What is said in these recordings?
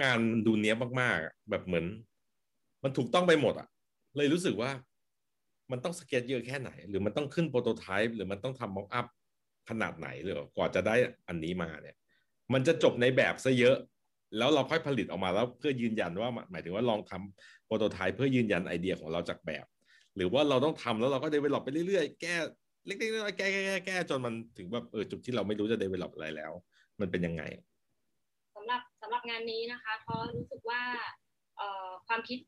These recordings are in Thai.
งานมันดูเนี้ยบมากๆแบบเหมือน มันถูกต้องไปหมดอะเลยรู้สึกว่า มันต้องสเก็ตเยอะแค่ไหน หรือมันต้องขึ้น prototype หรือมันต้องทำ mock up ขนาดไหนหรือกว่าจะได้อันนี้มาเนี่ย มันจะจบในแบบซะเยอะ แล้วเราค่อยผลิตออกมาแล้วเพื่อยืนยันว่าหมายถึงว่าลองทำ prototype เพื่อยืนยันไอเดียของเราจากแบบ หรือว่าเราต้องทำแล้วเราก็ develop ไปเรื่อยๆแก้เล็กๆน้อยๆแก้แก้แก้แก้จนมันถึงแบบเออจุดที่เราไม่รู้จะ develop อะไรแล้ว มันเป็นยังไง สำหรับสำหรับงานนี้นะคะเพราะรู้สึกว่าเอ่อความคิด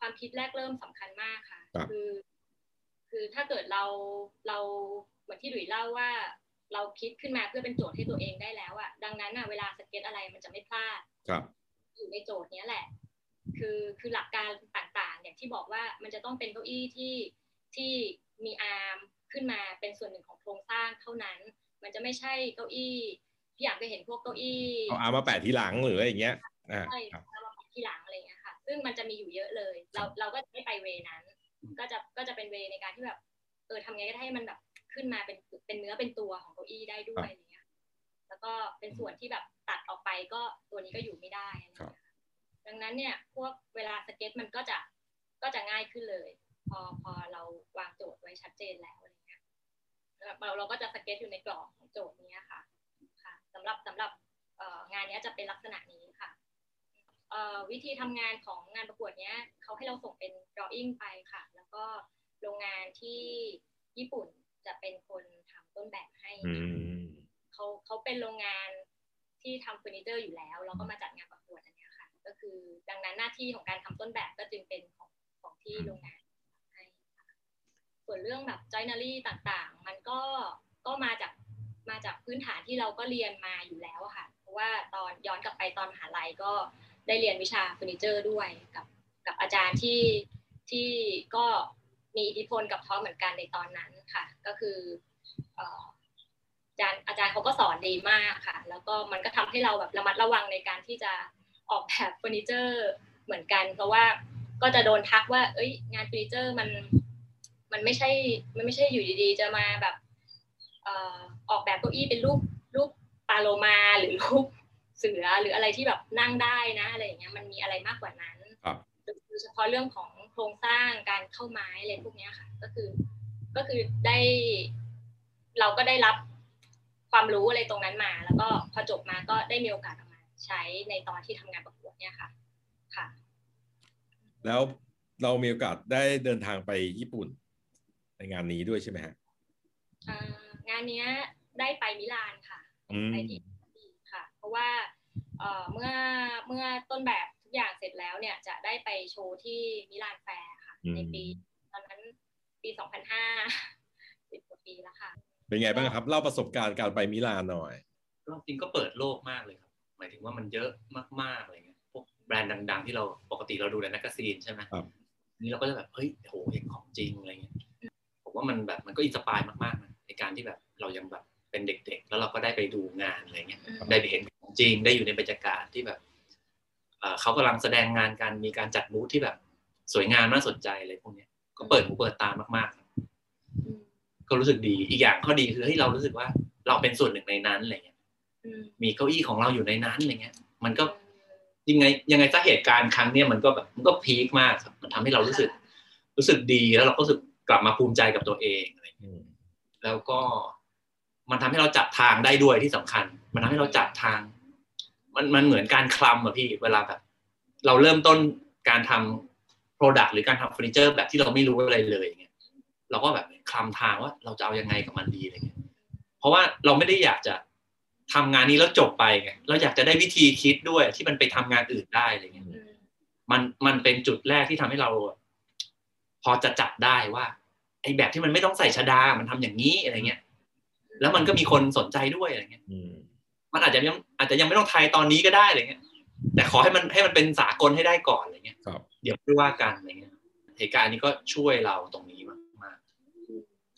ความคิดแรกเริ่มสำคัญมากค่ะครับคือ คือถ้าเกิดเราเราเหมือนที่หลุยเล่าว่า เราคิดขึ้นมาเพื่อเป็นโจทย์ให้ตัวเองได้แล้วอะดังนั้นอะเวลาสเก็ตอะไรมันจะไม่พลาดครับ อยู่ในโจทย์เนี้ยแหละ คือคือหลักการต่างๆอย่างที่บอกว่ามันจะต้องเป็นเก้าอี้ที่ที่มี armขึ้นมาเป็นส่วนหนึ่งของโครงสร้างเท่านั้น มันจะไม่ใช่เก้าอี้ ที่อยากไปเห็นพวกเก้าอี้เอาอามาแปะทีหลังหรืออะไรอย่างเงี้ยอ่าใช่ครับแล้วเราทีหลังอะไรอย่างเงี้ยค่ะ ซึ่งมันจะมีอยู่เยอะเลย เราเราก็จะไม่ไปเวนั้น ก็จะก็จะเป็นเวในการที่แบบเออทำไงก็ได้ให้มันแบบขึ้นมาเป็นเป็นเนื้อเป็นตัวของเก้าอี้ได้ด้วยอะไรเงี้ย แล้วก็เป็นส่วนที่แบบตัดออกไปก็ตัวนี้ก็อยู่ไม่ได้อะไรเงี้ยค่ะดังนั้นเนี่ยพวกเวลาสเก็ตมันก็จะก็จะง่ายขึ้นเลย พอพอเราวางโจทย์ไว้ชัดเจนแล้วอะไรเงี้ยแล้วเราเราก็จะสเก็ตอยู่ในกรอบของโจทย์เนี้ยค่ะค่ะ สำหรับสำหรับเอ่องานเนี้ยจะเป็นลักษณะนี้ค่ะเอ่อวิธีทำงานของงานประกวดเนี้ยเขาให้เราส่งเป็น drawing ไปค่ะ แล้วก็โรงงานที่ญี่ปุ่นจะเป็นคนทำต้นแบบให้อืค่ะมเขาเขาเป็นโรงงานที่ทำเฟอร์นิเจอร์อยู่แล้ว แล้วก็มาจัดงานประกวดอันเนี้ยค่ะ ก็คือดังนั้นหน้าที่ของการทำต้นแบบก็จึงเป็นของของที่โรงงานให้ค่ะส่วนเรื่องแบบจอยนารีต่างๆ มันก็ก็มาจาก มาจากพื้นฐานที่เราก็เรียนมาอยู่แล้วค่ะ เพราะว่าตอนย้อนกลับไปตอนมหาลัยก็ได้เรียนวิชาเฟอร์นิเจอร์ด้วยกับกับอาจารย์ที่ที่ก็มีอิทธิพลกับท้อเหมือนกันในตอนนั้นค่ะ ก็คืออาจารย์อาจารย์เขาก็สอนดีมากค่ะ แล้วก็มันก็ทำให้เราแบบระมัดระวังในการที่จะออกแบบเฟอร์นิเจอร์เหมือนกัน เพราะว่าก็จะโดนทักว่า เอ้ย งานเฟอร์นิเจอร์มันมันไม่ใช่มันไม่ใช่อยู่ดีๆ จะมาแบบ อ่อออกแบบเก้าอี้เป็นรูปรูปปลาโลมาหรือรูปเสือหรืออะไรที่แบบนั่งได้นะอะไรอย่างเงี้ยมันมีอะไรมากกว่านั้นครับโดยเฉพาะเรื่องของโครงสร้างการเข้าไม้อะไรพวกเนี้ยค่ะ ก็คือก็คือได้เราก็ได้รับความรู้อะไรตรงนั้นมา แล้วก็พอจบมาก็ได้มีโอกาสเอามาใช้ในตอนที่ทำงานประกวดเนี่ยค่ะค่ะ แล้วเรามีโอกาสได้เดินทางไปญี่ปุ่นในงานนี้ด้วยใช่ไหมฮะอ่า งานเนี้ยได้ไปมิลานค่ะอืมไปที่อิตาลีค่ะ เพราะว่าเอ่อเมื่อเมื่อต้นแบบทุกอย่างเสร็จแล้วเนี่ยจะได้ไปโชว์ที่มิลานแฟร์ค่ะอืมในปีตอนนั้นปี2005สิบกว่าปีแล้วค่ะ เป็นไงบ้างครับ เล่าประสบการณ์การไปมิลานหน่อยก็จริงก็เปิดโลกมากเลยครับ หมายถึงว่ามันเยอะมากๆอะไรเงี้ยพวกแบรนด์ดัง ๆ ที่เราปกติเราดูใน magazine ใช่ไหมครับนี่เราก็จะแบบเฮ้ยโหเห็นของจริงอะไรเงี้ยผมว่ามันแบบมันก็ inspire มากๆนะ ในการที่แบบเรายังแบบเป็นเด็ก ๆ แล้วเราก็ได้ไปดูงานอะไรเงี้ยอืมได้ไปเห็นของจริงได้อยู่ในบรรยากาศที่แบบเอ่อเขากำลังแสดงงานกันมีการจัดบูธที่แบบสวยงามน่าสนใจอะไรพวกเนี้ยก็เปิดหูเปิดตามากๆครับอืมก็รู้สึกดีอีกอย่างข้อดีคือเฮ้ยเรารู้สึกว่าเราเป็นส่วนหนึ่งในนั้นอะไรเงี้ยอืมมีเก้าอี้ของเราอยู่ในนั้นอะไรเงี้ย มันก็ยังไงยังไงซะเหตุการณ์ครั้งเนี้ยมันก็แบบมันก็พีคมากครับมันทำให้เรารู้สึก รู้สึกดีแล้วเราก็รู้สึกกลับมาภูมิใจกับตัวเอง แล้วก็มันทำให้เราจับทางได้ด้วยที่สำคัญ มันทำให้เราจับทาง มันมันเหมือนการคลำอะพี่เวลาแบบ เราเริ่มต้นการทำ product หรือการทำเฟอร์นิเจอร์แบบที่เราไม่รู้อะไรเลยอย่างเงี้ยเราก็แบบคลำทางว่าเราจะเอายังไงกับมันดีอะไรเงี้ยเพราะว่าเราไม่ได้อยากจะทำงานนี้แล้วจบไปไงเราอยากจะได้วิธีคิดด้วยที่มันไปทำงานอื่นได้อะไรเงี้ยอืมมันมันเป็นจุดแรกที่ทำให้เรา พอจะจับได้ว่า ไอ้แบบที่มันไม่ต้องใส่ชฎา มันทำอย่างนี้อะไรเงี้ย แล้วมันก็มีคนสนใจด้วยอะไรเงี้ยอืมมันอาจจะยังอาจจะยังไม่ต้องไทยตอนนี้ก็ได้อะไรเงี้ย แต่ขอให้มันให้มันเป็นสากลให้ได้ก่อนอะไรเงี้ยครับเดี๋ยวไม่ว่ากันอะไรเงี้ย เหตุการณ์นี้ก็ช่วยเราตรงนี้มากมาก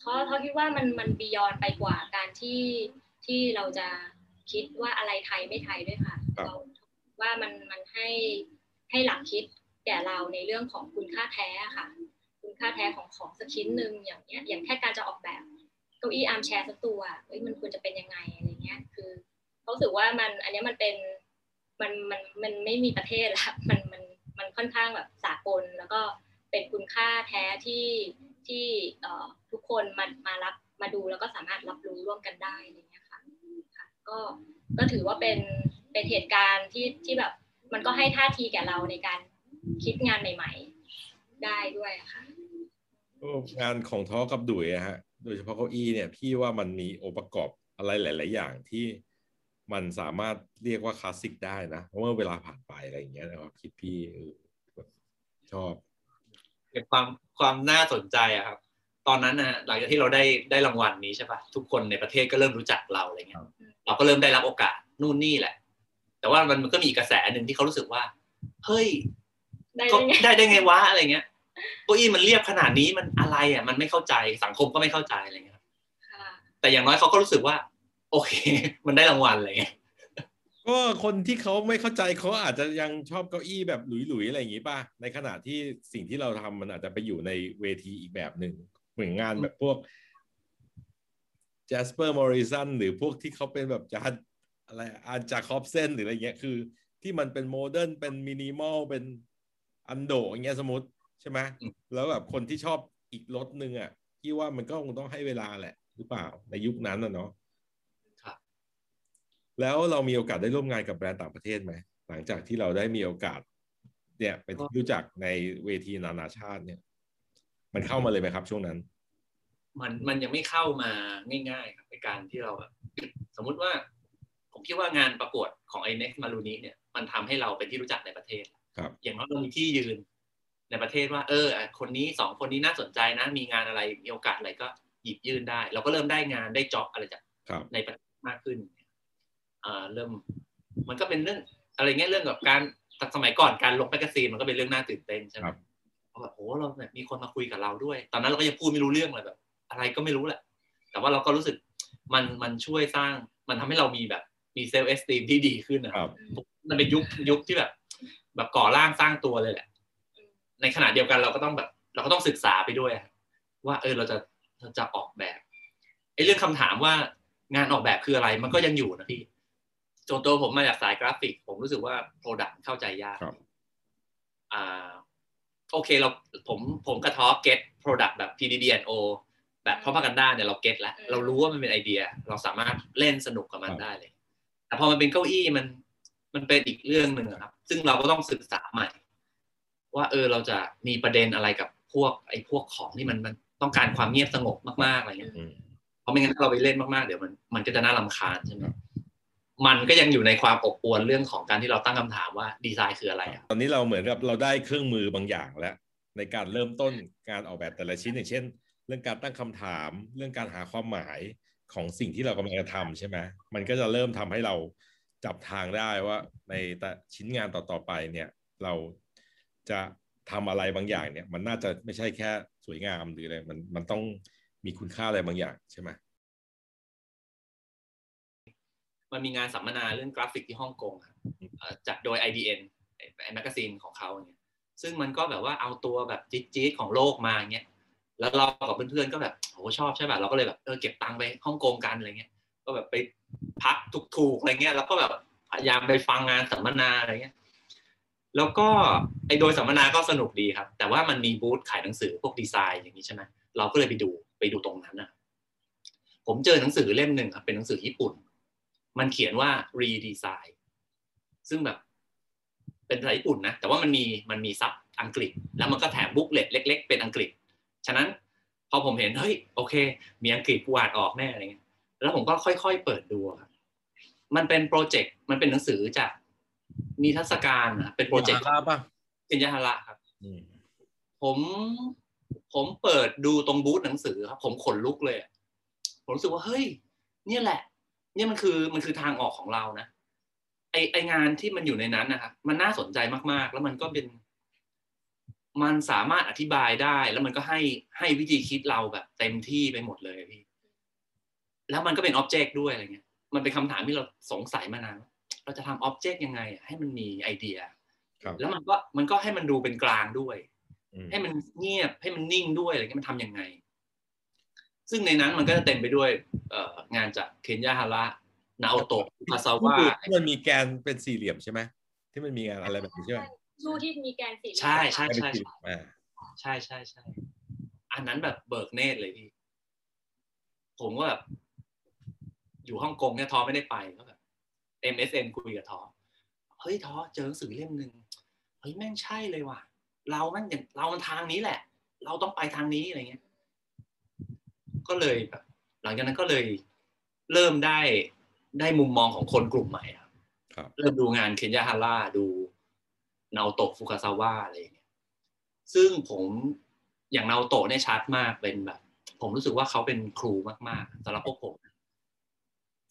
เพราะเขาคิดว่ามันมันบียอนไปกว่าการที่ที่เราจะคิดว่าอะไรไทยไม่ไทยด้วยค่ะครับเราว่ามันมันให้ให้หลักคิดแก่เราในเรื่องของคุณค่าแท้ค่ะ ค่าแท้ของของสักชิ้นหนึ่งอย่างเนี้ยอย่างแค่การจะออกแบบเก้าอี้อาร์มแชร์สักตัวเอ้ยมันควรจะเป็นยังไงอะไรเงี้ยคือเขาสึกว่ามันอันนี้มันเป็นมันมันมันไม่มีประเทศละมันมันมันค่อนข้างแบบสากลแล้วก็เป็นคุณค่าแท้ที่ที่เอ่อทุกคนมามารับมาดูแล้วก็สามารถรับรู้ร่วมกันได้อะไรเงี้ยค่ะค่ะก็ก็ถือว่าเป็นเป็นเหตุการณ์ที่ที่แบบมันก็ให้ท่าทีแก่เราในการคิดงานใหม่ ๆ ได้ด้วยอะค่ะ งานของท้อกับดุยอะฮะ โดยเฉพาะเก้าอี้เนี่ย พี่ว่ามันมีองค์ประกอบอะไรหลาย ๆ อย่างที่มันสามารถเรียกว่าคลาสสิกได้นะเพราะว่าเวลาผ่านไปอะไรอย่างเงี้ยนะครับคิดพี่เออแบบชอบเป็นความความน่าสนใจอะครับ ตอนนั้นนะหลังจากที่เราได้ได้รางวัลนี้ใช่ปะทุกคนในประเทศก็เริ่มรู้จักเราอะไรเงี้ยเราก็เริ่มได้รับโอกาสนู่นนี่แหละ แต่ว่ามันมันก็มีอีกกระแสหนึ่งที่เขารู้สึกว่า เฮ้ย ได้ก็ได้ไงได้ได้ไงวะอะไรเงี้ย เก้าอี้มันเรียบขนาดนี้มันอะไรอะ มันไม่เข้าใจสังคมก็ไม่เข้าใจอะไรเงี้ยครับค่ะแต่อย่างน้อยเขาก็รู้สึกว่า โอเค มันได้รางวัลอะไรเงี้ยก็คนที่เขาไม่เข้าใจเขาอาจจะยังชอบเก้าอี้แบบหลุยๆอะไรอย่างงี้ป่ะในขณะที่สิ่งที่เราทำมันอาจจะไปอยู่ในเวทีอีกแบบหนึ่งเหมือนงานแบบพวก Jasper Morrison หรือพวกที่เขาเป็นแบบจานอะไร Arne Jacobsen หรืออะไรเงี้ยคือ ที่มันเป็นโมเดิร์นเป็นมินิมอลเป็นอันโดอย่างเงี้ยสมมติ ใช่ไหมแล้วแบบคนที่ชอบอีกรสหนึ่งอะพี่ว่ามันก็คงต้องให้เวลาแหละ หรือเปล่าในยุคนั้นน่ะเนาะครับ แล้วเรามีโอกาสได้ร่วมงานกับแบรนด์ต่างประเทศไหมหลังจากที่เราได้มีโอกาส เนี่ยเป็นที่รู้จักในเวทีนานาชาติเนี่ย มันเข้ามาเลยไหมครับ ช่วงนั้น มันมันยังไม่เข้ามาง่ายๆครับในการที่เราแบบสมมุติว่า ผมคิดว่างานประกวดของไอเน็กมารูนี้เนี่ย มันทำให้เราเป็นที่รู้จักในประเทศ ครับ อย่างน้อยเรามีที่ยืน ในประเทศว่า เอออะคนนี้สองคนนี้น่าสนใจนะ มีงานอะไรมีโอกาสอะไรก็หยิบยื่นได้ เราก็เริ่มได้งานได้จ็อบอะไรจากครับในประเทศมากขึ้นอ่าเริ่ม มันก็เป็นเรื่อง อะไรเงี้ยเรื่องกับการสมัยก่อนการลง magazine มันก็เป็นเรื่องน่าตื่นเต้นใช่ไหมครับเพราะแบบโอ้เราแบบมีคนมาคุยกับเราด้วย ตอนนั้นเราก็ยังพูดไม่รู้เรื่องเลยแบบ อะไรก็ไม่รู้แหละ แต่ว่าเราก็รู้สึกมันมันช่วยสร้างมันทำให้เรามีแบบมี self-esteem ที่ดีขึ้นนะครับมันเป็นยุคยุคที่แบบ แบบก่อร่างสร้างตัวเลยแหละ ในขณะเดียวกันเราก็ต้องแบบ เราก็ต้องศึกษาไปด้วยอะว่า เออเราจะเราจะออกแบบไอ้เรื่องคำถามว่างานออกแบบคืออะไร มันก็ยังอยู่นะพี่จนตัวผมมาจากสายกราฟิก ผมรู้สึกว่า product เข้าใจยากครับอ่าโอเคเราผมผมกับท้อ get product แบบ PDD&O แบบ Propaganda เนี่ยเรา get แล้ว เรารู้ว่ามันเป็นไอเดีย เราสามารถเล่นสนุกกับมันได้เลย แต่พอมันเป็นเก้าอี้มันมันเป็นอีกเรื่องหนึ่งอะครับ ซึ่งเราก็ต้องศึกษาใหม่ ว่าเออเราจะมีประเด็นอะไรกับพวกไอ้พวกของที่มันมันต้องการความเงียบสงบมากๆอะไรเงี้ยอืมเพราะไม่งั้นถ้าเราไปเล่นมากๆเดี๋ยวมันมันก็จะน่ารำคาญใช่ไหมมันก็ยังอยู่ในความอบอวลเรื่องของการที่เราตั้งคำถามว่าดีไซน์คืออะไรอะตอนนี้เราเหมือนกับเราได้เครื่องมือบางอย่างแล้ว ในการเริ่มต้นการออกแบบแต่ละชิ้นอย่างเช่น เรื่องการตั้งคำถาม เรื่องการหาความหมายของสิ่งที่เรากำลังจะทำใช่ไหมมันก็จะเริ่มทำให้เราจับทางได้ว่าในแต่ชิ้นงานต่อๆไปเนี่ย เรา จะทำอะไรบางอย่างเนี่ย มันน่าจะไม่ใช่แค่สวยงามหรืออะไรมันมันต้องมีคุณค่าอะไรบางอย่างใช่ไหมมันมีงานสัมมนาเรื่องกราฟิกที่ฮ่องกงครับเอ่อจัดโดย IDN ไอ้ไอ้ magazine ของเขาเนี่ย ซึ่งมันก็แบบว่าเอาตัวแบบจี๊ดๆของโลกมาเงี้ยแล้วเรากับเพื่อนๆก็แบบโหชอบใช่ป่ะเราก็เลยแบบเออเก็บตังค์ไปฮ่องกงกันอะไรเงี้ย ก็แบบไปพักถูกๆอะไรเงี้ยแล้วก็แบบพยายามไปฟังงานสัมมนาอะไรเงี้ย แล้วก็ไอ้ตัวสัมมนาก็สนุกดีครับ แต่ว่ามันมีบูธขายหนังสือพวกดีไซน์อย่างนี้ใช่ไหมเราก็เลยไปดูไปดูตรงนั้นนะผมเจอหนังสือเล่มหนึ่งครับเป็นหนังสือญี่ปุ่น มันเขียนว่า redesign ซึ่งแบบเป็นภาษาญี่ปุ่นนะแต่ว่ามันมีมันมีซับอังกฤษ แล้วมันก็แถม booklet เล็ก ๆ เป็นอังกฤษ ฉะนั้นพอผมเห็นเฮ้ยโอเค มีอังกฤษกูอ่านออกแน่อะไรเงี้ยแล้วผมก็ค่อยๆเปิดดูครับมันเป็นโปรเจกต์มันเป็นหนังสือจาก นิทรรศการนะเป็นโปรเจกต์ยาลาป่ะเป็นยาฮาระครับอืมผมผมเปิดดูตรงบูธหนังสือครับ ผมขนลุกเลยอะผมรู้สึกว่าเฮ้ย เนี่ยแหละ เนี่ยมันคือมันคือทางออกของเรานะไอไองานที่มันอยู่ในนั้นนะครับมันน่าสนใจมากๆ แล้วมันก็เป็น มันสามารถอธิบายได้ แล้วมันก็ให้ให้วิธีคิดเราแบบ เต็มที่ไปหมดเลยพี่แล้วมันก็เป็นอ็อบเจกต์ด้วยอะไรเงี้ย มันเป็นคำถามที่เราสงสัยมานานว่า เราจะทำอ็อบเจกต์ยังไงอะให้มันมีไอเดียครับแล้วมันก็มันก็ให้มันดูเป็นกลางด้วยอืมให้มันเงียบให้มันนิ่งด้วยอะไรเงี้ยมันทำยังไง ซึ่งในนั้นมันก็จะเต็มไปด้วยเอ่องานจากเคนยาฮาระนาโอโตะคาซาว่าที่มันมีแกนเป็นสี่เหลี่ยมใช่ไหมที่มันมีงานอะไรแบบนี้ใช่ไหมรูที่มีแกนสี่เหลี่ยมใช่ใช่เป็นสี่เหลี่ยมอ่าใช่ใช่ใช่อันนั้นแบบเบิกเนตรเลยพี่ผมก็แบบอยู่ฮ่องกงเนี่ยทอไม่ได้ไปก็แบบ MSN คุยกับทอเฮ้ยทอเจอหนังสือเล่มหนึ่งเฮ้ยแม่งใช่เลยว่ะ เราแม่งอย่างเรามันทางนี้แหละ เราต้องไปทางนี้อะไรเงี้ย ก็เลยแบบหลังจากนั้นก็เลยเริ่มได้ได้มุมมองของคนกลุ่มใหม่ครับครับเริ่มดูงานเคนยาฮาร่าดูนาโอโตะฟุกาซาวะอะไรอย่างเงี้ยซึ่งผมอย่างนาโอโตะเนี่ยชัดมากเป็นแบบ ผมรู้สึกว่าเขาเป็นครูมากๆสำหรับพวกผม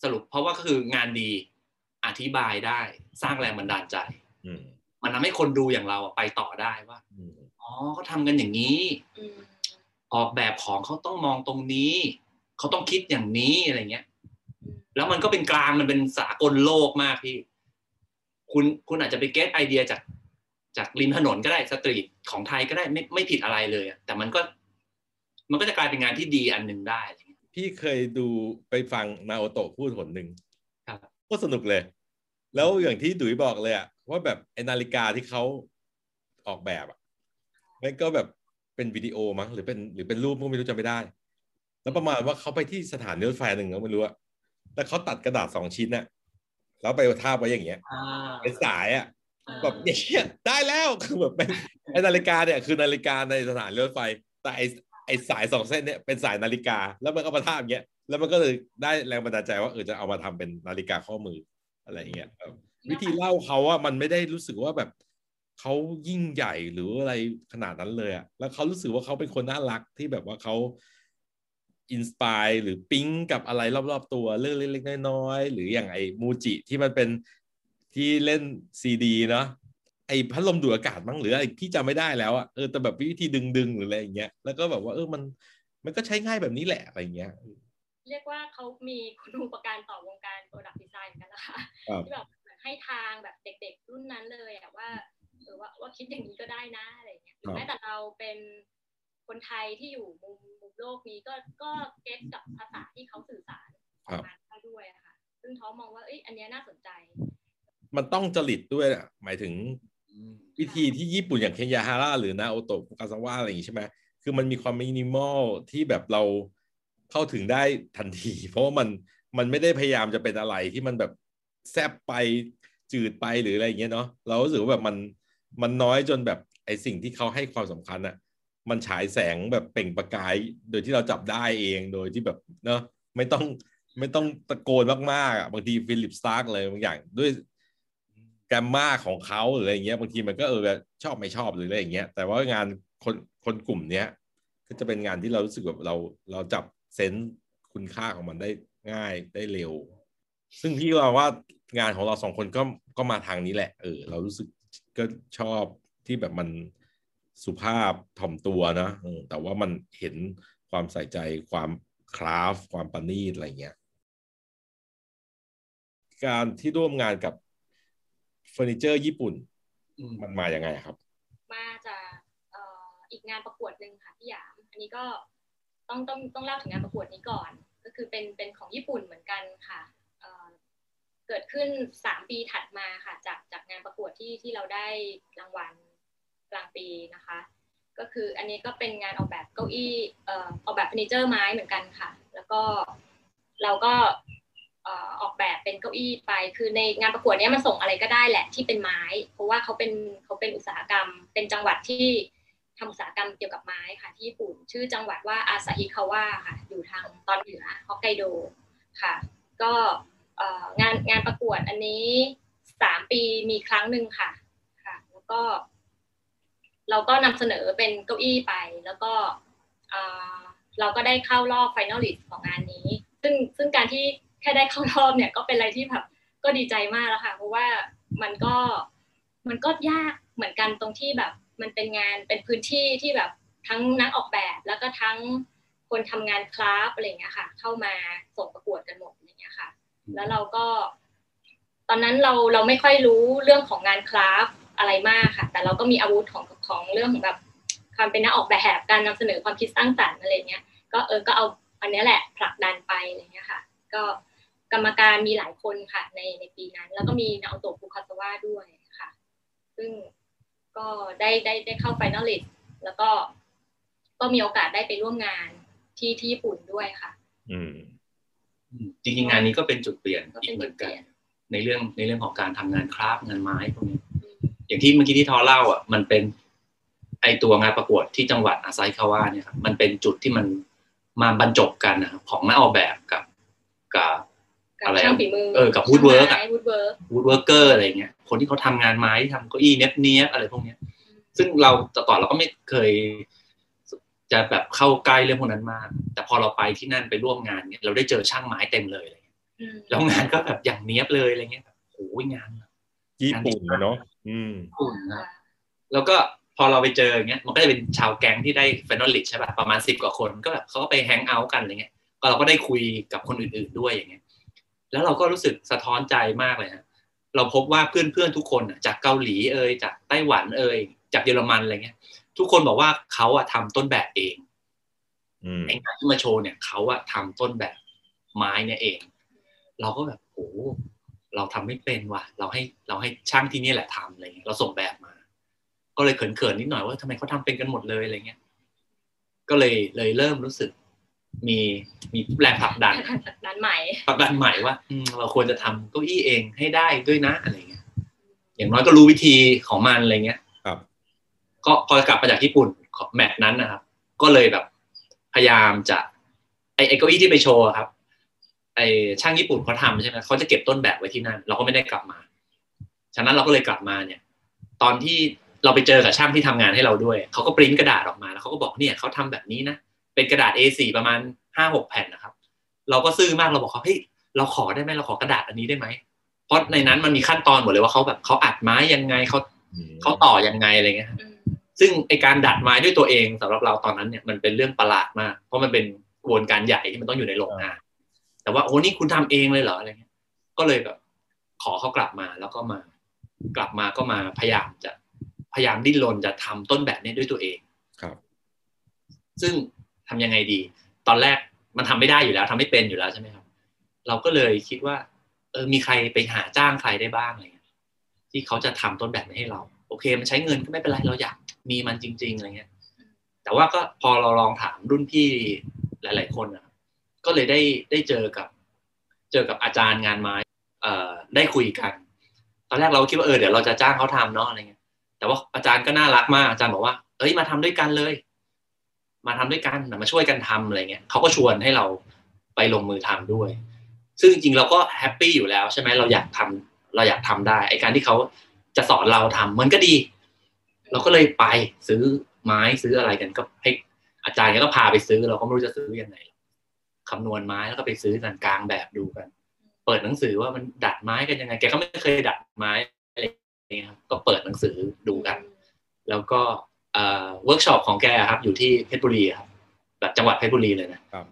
สรุปเพราะว่าก็คืองานดี อธิบายได้ สร้างแรงบันดาลใจอืมมันทำให้คนดูอย่างเราอะไปต่อได้ว่าอืมอ๋อเขาทำกันอย่างนี้อืมออกแบบของเขาต้องมองตรงนี้เขาต้องคิดอย่างนี้อะไรเงี้ยอืมแล้วมันก็เป็นกลางมันเป็นสากลโลกมากพี่ คุณคุณอาจจะไปเก็ตไอเดียจากจากริมถนนก็ได้สตรีทของไทยก็ได้ไม่ไม่ผิดอะไรเลยอะแต่มันก็มันก็จะกลายเป็นงานที่ดีอันหนึ่งได้อะไรเงี้ยพี่เคยดูไปฟังนาโอโตะพูดหนหนึ่งครับ ก็สนุกเลย แล้วอย่างที่ดุยบอกเลยอะว่าแบบไอนาฬิกาที่เขาออกแบบอะมันก็แบบเป็นวิดีโอมั้งหรือเป็นหรือเป็นรูปก็ไม่รู้จำไม่ได้ แล้วประมาณว่าเขาไปที่สถานีรถไฟหนึ่งก็ไม่รู้อะแล้วเขาตัดกระดาษสองชิ้นน่ะแล้วไปทาบไว้อย่างเงี้ยอ่าเป็นสายอะแบบเนี่ยได้แล้วคือแบบเป็นไอนาฬิกาเนี่ยคือนาฬิกาในสถานีรถไฟ แต่ไอไอสายสองเส้นเนี่ยเป็นสายนาฬิกาแล้วมันก็มาทาบอย่างเงี้ย แล้วมันก็เลยได้แรงบันดาลใจว่าเออจะเอามาทำเป็นนาฬิกาข้อมืออะไรอย่างเงี้ยวิธีเล่าเขาว่ามันไม่ได้รู้สึกว่าแบบเขายิ่งใหญ่หรืออะไรขนาดนั้นเลยอะแล้วเขารู้สึกว่าเขาเป็นคนน่ารักที่แบบว่าเขา inspire หรือปิ๊งกับอะไรรอบๆตัวเรื่องเล็กๆน้อยๆหรืออย่างไอ้มูจิที่มันเป็นที่เล่นซีดีเนาะไอ้พัดลมดูดอากาศมั้งหรืออะไรพี่จำไม่ได้แล้วอะเออแต่แบบวิธีดึงๆหรืออะไรอย่างเงี้ยแล้วก็แบบว่าเออมันมันก็ใช้ง่ายแบบนี้แหละอะไรอย่างเงี้ย เรียกว่าเขามีคุณูปการต่อวงการ product design เหมือนกันนะคะครับที่แบบเหมือนให้ทางแบบเด็กๆ รุ่นนั้นเลยอะว่าเออว่าว่าคิดอย่างนี้ก็ได้นะอะไรอย่างเงี้ยหรือแม้แต่เราเป็นคนไทยที่อยู่มุมมุมโลกนี้ก็ก็ get กับภาษาที่เขาสื่อสารออกมาได้ด้วยอะค่ะ ซึ่งท้อมองว่าเอ้ยอันเนี้ยน่าสนใจ มันต้องจริตด้วยอะหมายถึงอืมวิธีที่ญี่ปุ่นอย่างเคนยาฮาร่าหรือนาโอโตะฟุกาซาวะอะไรอย่างงี้ใช่ไหมคือมันมีความมินิมอลที่แบบเรา เข้าถึงได้ทันที เพราะว่ามันมันไม่ได้พยายามจะเป็นอะไรที่มันแบบแซบไปจืดไปหรืออะไรอย่างเงี้ยเนาะเรารู้สึกว่าแบบมันมันน้อยจนแบบไอสิ่งที่เขาให้ความสำคัญอะมันฉายแสงแบบเปล่งประกาย โดยที่เราจับได้เองโดยที่แบบเนาะไม่ต้องไม่ต้องตะโกนมากๆอะบางที Philippe Starck เลยบางอย่างด้วย grammar ของเขาหรืออะไรเงี้ยบางทีมันก็เออแบบชอบไม่ชอบหรืออะไรอย่างเงี้ยแต่ว่างานคนคนกลุ่มเนี้ยก็จะเป็นงานที่เรารู้สึกแบบเราเราจับ เซนส์คุณค่าของมันได้ง่ายได้เร็ว ซึ่งพี่ว่าว่างานของเราสองคนก็ก็มาทางนี้แหละ เออ เรารู้สึกก็ชอบที่แบบมันสุภาพถ่อมตัวนะเออแต่ว่ามันเห็นความใส่ใจความคราฟต์ความประณีตอะไรเงี้ย การที่ร่วมงานกับเฟอร์นิเจอร์ญี่ปุ่นอืมมันมาอย่างไงครับ มาจากเอ่ออีกงานประกวดหนึ่งค่ะพี่หยาม อันนี้ก็ ต้องต้องต้องเล่าถึงงานประกวดนี้ก่อน ก็คือเป็นเป็นของญี่ปุ่นเหมือนกันค่ะเเกิดขึ้นสามปีถัดมาค่ะจากจากงานประกวดที่ที่เราได้รางวัลกลางปีนะคะ ก็คืออันนี้ก็เป็นงานออกแบบเก้าอี้ออกแบบเฟอร์นิเจอร์ไม้เหมือนกันค่ะ แล้วก็เราก็ออกแบบเป็นเก้าอี้ไป คือในงานประกวดนี้มันส่งอะไรก็ได้แหละที่เป็นไม้ เพราะว่าเขาเป็นเขาเป็นอุตสาหกรรม เป็นจังหวัดที่ ทำอุตสาหกรรมเกี่ยวกับไม้ค่ะที่ญี่ปุ่น ชื่อจังหวัดว่าอาซาฮิคาวะค่ะ อยู่ทางตอนเหนือฮอกไกโดค่ะ ก็งานงานประกวดอันนี้สามปีมีครั้งหนึ่งค่ะค่ะ แล้วก็ เราก็นำเสนอเป็นเก้าอี้ไป แล้วก็เอ่อเราก็ได้เข้ารอบ finalist ของงานนี้ ซึ่งซึ่งการที่แค่ได้เข้ารอบเนี่ยก็เป็นอะไรที่แบบก็ดีใจมากแล้วค่ะ เพราะว่ามันก็มันก็ยากเหมือนกันตรงที่แบบ มันเป็นงานเป็นพื้นที่ที่แบบทั้งนักออกแบบแล้วก็ทั้งคนทำงาน craft อะไรเงี้ยค่ะ เข้ามาส่งประกวดกันหมดอย่างเงี้ยค่ะ แล้วเราก็ ตอนนั้นเราเราไม่ค่อยรู้เรื่องของงาน craftอะไรมากค่ะ แต่เราก็มีอาวุธของของเรื่องของแบบความเป็นนักออกแบบการนำเสนอความคิดสร้างสรรค์อะไรเงี้ย ก็เออก็เอาอันนี้แหละผลักดันไปอะไรเงี้ยค่ะ ก็กรรมการมีหลายคนค่ะ ในในปีนั้น แล้วก็มีนาโอโตะฟุคาซาวะด้วยค่ะ ซึ่ง ก็ได้ได้ได้เข้า finalist แล้วก็ก็มีโอกาสได้ไปร่วมงานที่ที่ญี่ปุ่นด้วยค่ะ อืม จริงๆงานนี้ก็เป็นจุดเปลี่ยนก็อีเป็กนเหจุมืดอนเปกันลี่ยนในเรื่องในเรื่องของการทำงาน craft งานไม้พวกนี้อืมอย่างที่เมื่อกี้ที่ท้อเล่าอะมันเป็น ไอตัวงานประกวดที่จังหวัดอาซาฮิคาวาเนี่ยครับมันเป็นจุดที่มันมาบรรจบกันนะครับของนักออกแบบกับกับกับ อะไรอะช่างฝีมือเออกับ woodwork อะ woodwork woodworker อะไรเงี้ยคนที่เขาทำงานไม้ที่ทำเก้าอี้เนี้ยบเนี้ยบอะไรพวกเนี้ย ซึ่งเราแต่ก่อนเราก็ไม่เคย จะแบบเข้าใกล้เรื่องพวกนั้นมาก แต่พอเราไปที่นั่นไปร่วมงานเนี่ยเราได้เจอช่างไม้เต็มเลยอะไรเงี้ยแล้วงานก็แบบอย่างเนี้ยบเลยอะไรเงี้ยแบบโอ้ยงานญี่ปุ่นนะเนาะอืมอุ่นนะแล้วก็พอเราไปเจออย่างเงี้ยมันก็จะเป็นชาวแก๊งที่ได้เฟนอลลิชใช่ป่ะประมาณสิบกว่าคนก็แบบเขาก็ไปแฮงเอาท์กันอะไรเงี้ยก็เราก็ได้คุยกับคนอื่น ๆด้วยอย่างเงี้ย แล้วเราก็รู้สึกสะท้อนใจมากเลยฮะเราพบว่าเพื่อนๆทุกคนน่ะจากเกาหลีเอ่ยจากไต้หวันเอ่ยจากเยอรมันอะไรเงี้ย ทุกคนบอกว่าเขาอะทำต้นแบบเองอืมไอ้งานที่มาโชว์เนี่ยเขาอะทำต้นแบบไม้เนี่ยเอง เราก็แบบโอ้เราทำไม่เป็นว่ะ เราให้เราให้ช่างที่นี่แหละทำอะไรเงี้ยเราส่งแบบมา ก็เลยเขินๆนิดหน่อยว่าทำไมเขาทำเป็นกันหมดเลยอะไรเงี้ย ก็เลยเลยเริ่มรู้สึก มีมีแรงผลักดันด้านใหม่ผลักดันใหม่ว่าอืมเราควรจะทำเก้าอี้เองให้ได้ด้วยนะอะไรเงี้ย อย่างน้อยก็รู้วิธีของมันอะไรเงี้ย ครับ ก็พอกลับมาจากญี่ปุ่นของแมตช์นั้นนะครับ ก็เลยแบบพยายามจะไอไอเก้าอี้ที่ไปโชว์อะครับ ไอช่างญี่ปุ่นเขาทำใช่ไหมเขาจะเก็บต้นแบบไว้ที่นั่น เราก็ไม่ได้กลับมา ฉะนั้นเราก็เลยกลับมาเนี่ย ตอนที่เราไปเจอกับช่างที่ทำงานให้เราด้วย เขาก็ปริ้นกระดาษออกมาแล้วเขาก็บอกเนี่ยเขาทำแบบนี้นะ เป็นกระดาษ A4 ประมาณห้าหกแผ่นนะครับ เราก็ซื่อมากเราบอกเขาเฮ้ยเราขอได้ไหมเราขอกระดาษอันนี้ได้ไหมเพราะในนั้นมันมีขั้นตอนหมดเลยว่าเขาแบบเขาอัดไม้ยังไงเขาอืมเขาต่อยังไงอะไรเงี้ยอืมซึ่งไอการดัดไม้ด้วยตัวเองสำหรับเราตอนนั้นเนี่ยมันเป็นเรื่องประหลาดมาก เพราะมันเป็นกระบวนการใหญ่ที่มันต้องอยู่ในโรงงาน แต่ว่าโอ้นี่คุณทำเองเลยเหรออะไรเงี้ย ก็เลยแบบ ขอเขากลับมาแล้วก็มา กลับมาก็มาพยายามจะพยายามดิ้นรนจะทำต้นแบบนี้ด้วยตัวเองครับ ซึ่ง ทำยังไงดี ตอนแรกมันทำไม่ได้อยู่แล้วทำไม่เป็นอยู่แล้วใช่ไหมครับ เราก็เลยคิดว่า เออมีใครไปหาจ้างใครได้บ้างอะไรเงี้ยที่เขาจะทำต้นแบบนี้ให้เรา โอเค มันใช้เงินก็ไม่เป็นไรเราอยากมีมันจริง ๆอะไรเงี้ย แต่ว่าก็พอเราลองถามรุ่นพี่หลาย ๆ คนนะก็เลยได้ได้เจอกับ เจอกับอาจารย์งานไม้เอ่อได้คุยกัน ตอนแรกเราคิดว่าเออเดี๋ยวเราจะจ้างเขาทำเนาะอะไรเงี้ยแต่ว่าอาจารย์ก็น่ารักมากอาจารย์บอกว่า เอ้ยมาทำด้วยกันเลย มาทำด้วยกันมาช่วยกันทำอะไรเงี้ยเขาก็ชวนให้เราไปลงมือทำด้วย ซึ่งจริงๆเราก็ happy อยู่แล้วใช่ไหมเราอยากทำเราอยากทำได้ไอการที่เขาจะสอนเราทำมันก็ดี เราก็เลยไปซื้อไม้ซื้ออะไรกันก็ให้อาจารย์ก็พาไปซื้อ เราก็ไม่รู้จะซื้อยังไงคำนวณไม้แล้วก็ไปซื้อกันกลางแบบดูกัน เปิดหนังสือว่ามันดัดไม้กันยังไง แกก็ไม่เคยดัดไม้อะไรอย่างเงี้ยครับก็เปิดหนังสือดูกัน แล้วก็ เวิร์กช็อปของแกครับอยู่ที่เพชรบุรีครับแบบจังหวัดเพชรบุรีเลยนะครับ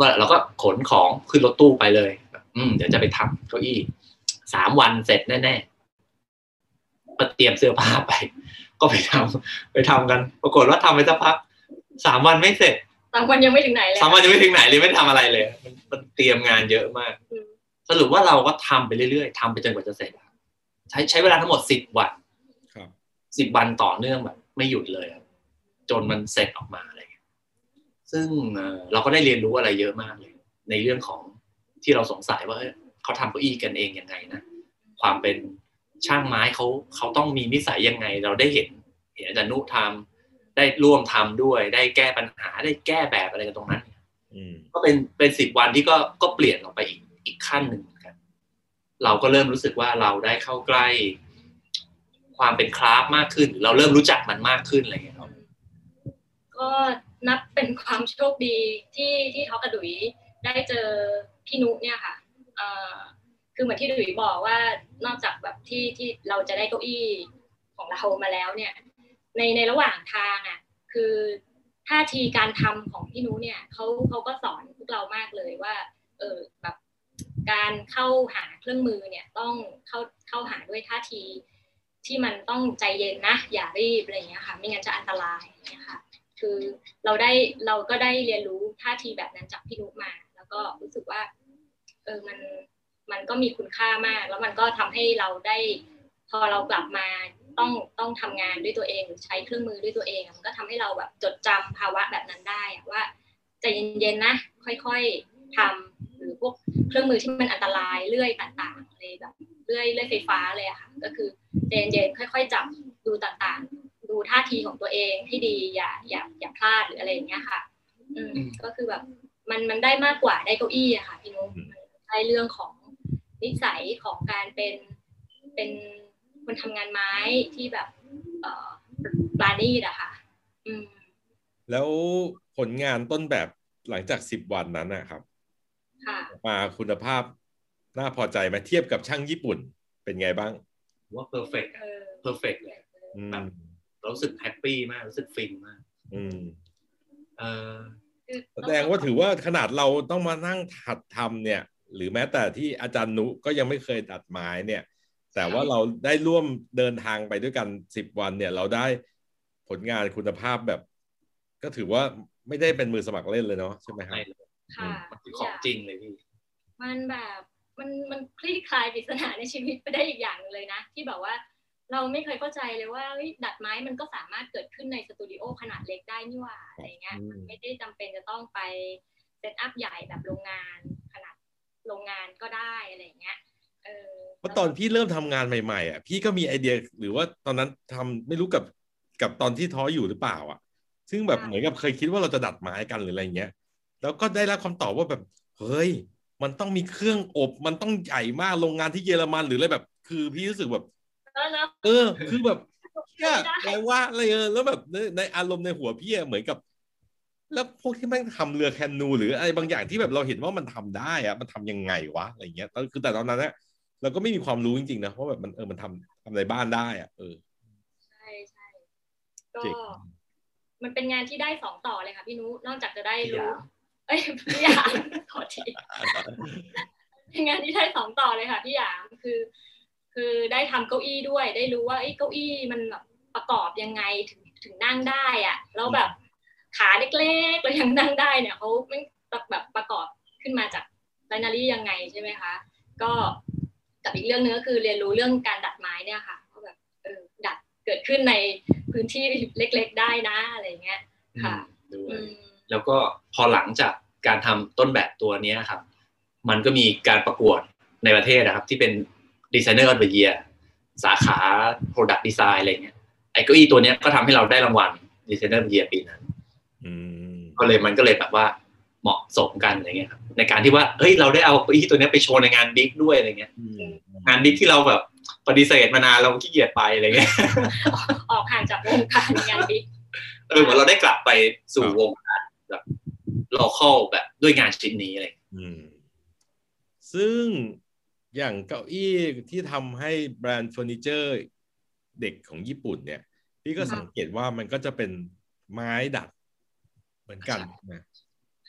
ว่าเราก็ขนของขึ้นรถตู้ไปเลยแบบอืมเดี๋ยวจะไปทำเก้าอี้สามวันเสร็จแน่ๆก็เตรียมเสื้อผ้าไป ก็ไปทำไปทำกัน ปรากฏว่าทำไปสักพักสามวันไม่เสร็จสามวันยังไม่ถึงไหนเลยสามวันยังไม่ถึงไหนเลยไม่ได้ทำอะไรเลยมันมันเตรียมงานเยอะมากอืมสรุปว่าเราก็ทำไปเรื่อยๆทำไปจนกว่าจะเสร็จครับใช้ใช้เวลาทั้งหมดสิบวันครับสิบวันต่อเนื่องแบบ ไม่หยุดเลยครับจนมันเสร็จออกมาอะไรเงี้ยซึ่งเอ่อเราก็ได้เรียนรู้อะไรเยอะมากเลย ในเรื่องของที่เราสงสัยว่าเอ้ยเขาทำเก้าอี้กันเองยังไงนะความเป็นช่างไม้เขาเขาต้องมีนิสัยยังไง เราได้เห็นเห็นอาจารย์นุทำได้ร่วมทำด้วย ได้แก้ปัญหาได้แก้แบบอะไรกันตรงนั้นอืมก็เป็นเป็นสิบวันที่ก็ก็เปลี่ยนออกไปอีกอีกขั้นหนึ่งเหมือนกัน เราก็เริ่มรู้สึกว่าเราได้เข้าใกล้ ความเป็นคราฟมากขึ้น เราเริ่มรู้จักมันมากขึ้นอะไรอย่างเงี้ยครับก็นับเป็นความโชคดีที่ที่ท็อกกระดุยได้เจอพี่นุเนี่ยค่ะเอ่อคือเหมือนที่ดุยบอกว่านอกจากแบบที่ที่เราจะได้เก้าอี้ของเรามาแล้วเนี่ย ในในระหว่างทางอะคือท่าทีการทำของพี่นุเนี่ยเขาเขาก็สอนพวกเรามากเลยว่า เออแบบการเข้าหาเครื่องมือเนี่ยต้องเข้าเข้าหาด้วยท่าที ที่มันต้องใจเย็นนะอย่ารีบอะไรอย่างเงี้ยค่ะไม่งั้นจะอันตรายเงี้ยค่ะคือเราได้เราก็ได้เรียนรู้ท่าทีแบบนั้นจากพี่นุมา แล้วก็รู้สึกว่าเออมันมันก็มีคุณค่ามาก แล้วมันก็ทำให้เราได้ พอเรากลับมาต้องต้องทำงานด้วยตัวเองหรือใช้เครื่องมือด้วยตัวเอง มันก็ทำให้เราแบบจดจำภาวะแบบนั้นได้ว่าใจเย็นๆนะค่อยๆทำหรือพวก เครื่องมือที่มันอันตรายเลื่อยต่างๆอะไรแบบเลื่อยเลื่อยไฟฟ้าเลยอะค่ะ ก็คือใจเย็นๆค่อยๆ จับดูต่างๆ ดูท่าทีของตัวเองให้ดีอย่าอย่าอย่าพลาดหรืออะไรอย่างเงี้ยค่ะ อืมก็คือแบบมันมันได้มากกว่าได้เก้าอี้อะค่ะพี่นุ๊กได้เรื่องของนิสัยของการเป็นเป็นคนทำงานไม้ที่แบบเอ่อปราณีตอะค่ะ อืมแล้วผลงานต้นแบบหลังจากสิบวันนั้นนะครับค่ะ มาคุณภาพน่าพอใจไหมเทียบกับช่างญี่ปุ่นเป็นไงบ้าง ว่า perfect เออ perfect เลยอืมเรารู้สึก happy มาก รู้สึกฟินมาก อืมเออคือแสดงว่าถือว่าขนาดเราต้องมานั่งถัดทำเนี่ย หรือแม้แต่ที่อาจารย์นุก็ยังไม่เคยตัดไม้เนี่ย แต่ว่าเราได้ร่วมเดินทางไปด้วยกันสิบวันเนี่ย เราได้ผลงานคุณภาพแบบ ก็ถือว่าไม่ได้เป็นมือสมัครเล่นเลยเนาะใช่ไหมครับใช่เลย ค่ะมันคือของจริงเลยพี่ มันแบบมันมันคลี่คลายปริศนาในชีวิตไปได้อีกอย่างหนึ่งเลยนะ ที่แบบว่าเราไม่เคยเข้าใจเลยว่าเฮ้ยดัดไม้มันก็สามารถเกิดขึ้นในสตูดิโอขนาดเล็กได้นี่หว่าอะไรเงี้ยอืมมันไม่ได้จำเป็นจะต้องไปset up ใหญ่แบบโรงงานขนาดโรงงานก็ได้อะไรเงี้ยเออเพราะตอนพี่เริ่มทำงานใหม่ๆอะพี่ก็มีไอเดียหรือว่าตอนนั้นทำไม่รู้กับกับตอนที่ท้ออยู่หรือเปล่า อะ ซึ่งแบบเหมือนกับเคยคิดว่าเราจะดัดไม้กันหรืออะไรเงี้ย แล้วก็ได้รับคำตอบว่าแบบเฮ้ยมันต้องมีเครื่องอบ มันต้องใหญ่มากโรงงานที่เยอรมันหรืออะไรแบบ คือพี่รู้สึกแบบแล้วแล้วเออ คือแบบไม่เนี่ยได้แปลว่าอะไรเออแล้วแบบในในอารมณ์ในหัวพี่อะเหมือนกับ แล้วพวกที่แม่งทำเรือแคนู หรืออะไรบางอย่างที่แบบเราเห็นว่ามันทำได้อะมันทำยังไงวะอะไรเงี้ยแล้วคือแต่ตอนนั้นเนี่ยเราก็ไม่มีความรู้จริงๆนะว่าแบบมันเออมันทำทำในบ้านได้อะเออใช่ใช่ก็เจ๋งมันเป็นงานที่ได้สองต่อเลยค่ะพี่นุนอกจากจะได้พี่หรู้ยาม เอ้ยพี่หยามขอทีเป็นงานที่ได้สองต่อเลยค่ะพี่หยามคือ คือได้ทำเก้าอี้ด้วย ได้รู้ว่าไอ้ยเก้าอี้มันแบบประกอบยังไงถึงถึงนั่งได้อะแล้วแบบขาเล็กๆเรายังนั่งได้เนี่ยเขาไม่แบบประกอบขึ้นมาจากไลนารี่ยังไงใช่ไหมคะก็กับอีกเรื่องนึงก็คือเรียนรู้เรื่องการดัดไม้เนี่ยค่ะว่าแบบเออดัดเกิดขึ้นในพื้นที่เล็ก ๆ ได้นะอะไรเงี้ยค่ะด้วยอืม แล้วก็พอหลังจากการทำต้นแบบตัวเนี้ยครับ มันก็มีการประกวดในประเทศนะครับ ที่เป็นdesigner of the year สาขา product design อะไรเงี้ยไอ้เก้าอี้ตัวเนี้ยก็ทำให้เราได้รางวัลดีไซเนอร์ of the year ปีนั้นอืมก็เลยมันก็เลยแบบว่าเหมาะสมกันอะไรเงี้ยครับในการที่ว่าเฮ้ยเราได้เอาเก้าอี้ตัวเนี้ยไปโชว์ในงาน BIG ด้วยอะไรเงี้ยอืมงาน BIG ที่เราแบบปฏิเสธมานานเราขี้เกียจไปอะไรเงี้ยออกห่างจากวงการงาน BIGเออเหมือนเราได้กลับไปสู่วงการ แบบ local แบบด้วยงานชิ้นนี้อะไรเงี้ยอืมซึ่งอย่างเก้าอี้ที่ทำให้แบรนด์เฟอร์นิเจอร์เด็กของญี่ปุ่นเนี่ย พี่ก็สังเกตว่ามันก็จะเป็นไม้ดัดเหมือนกันนะ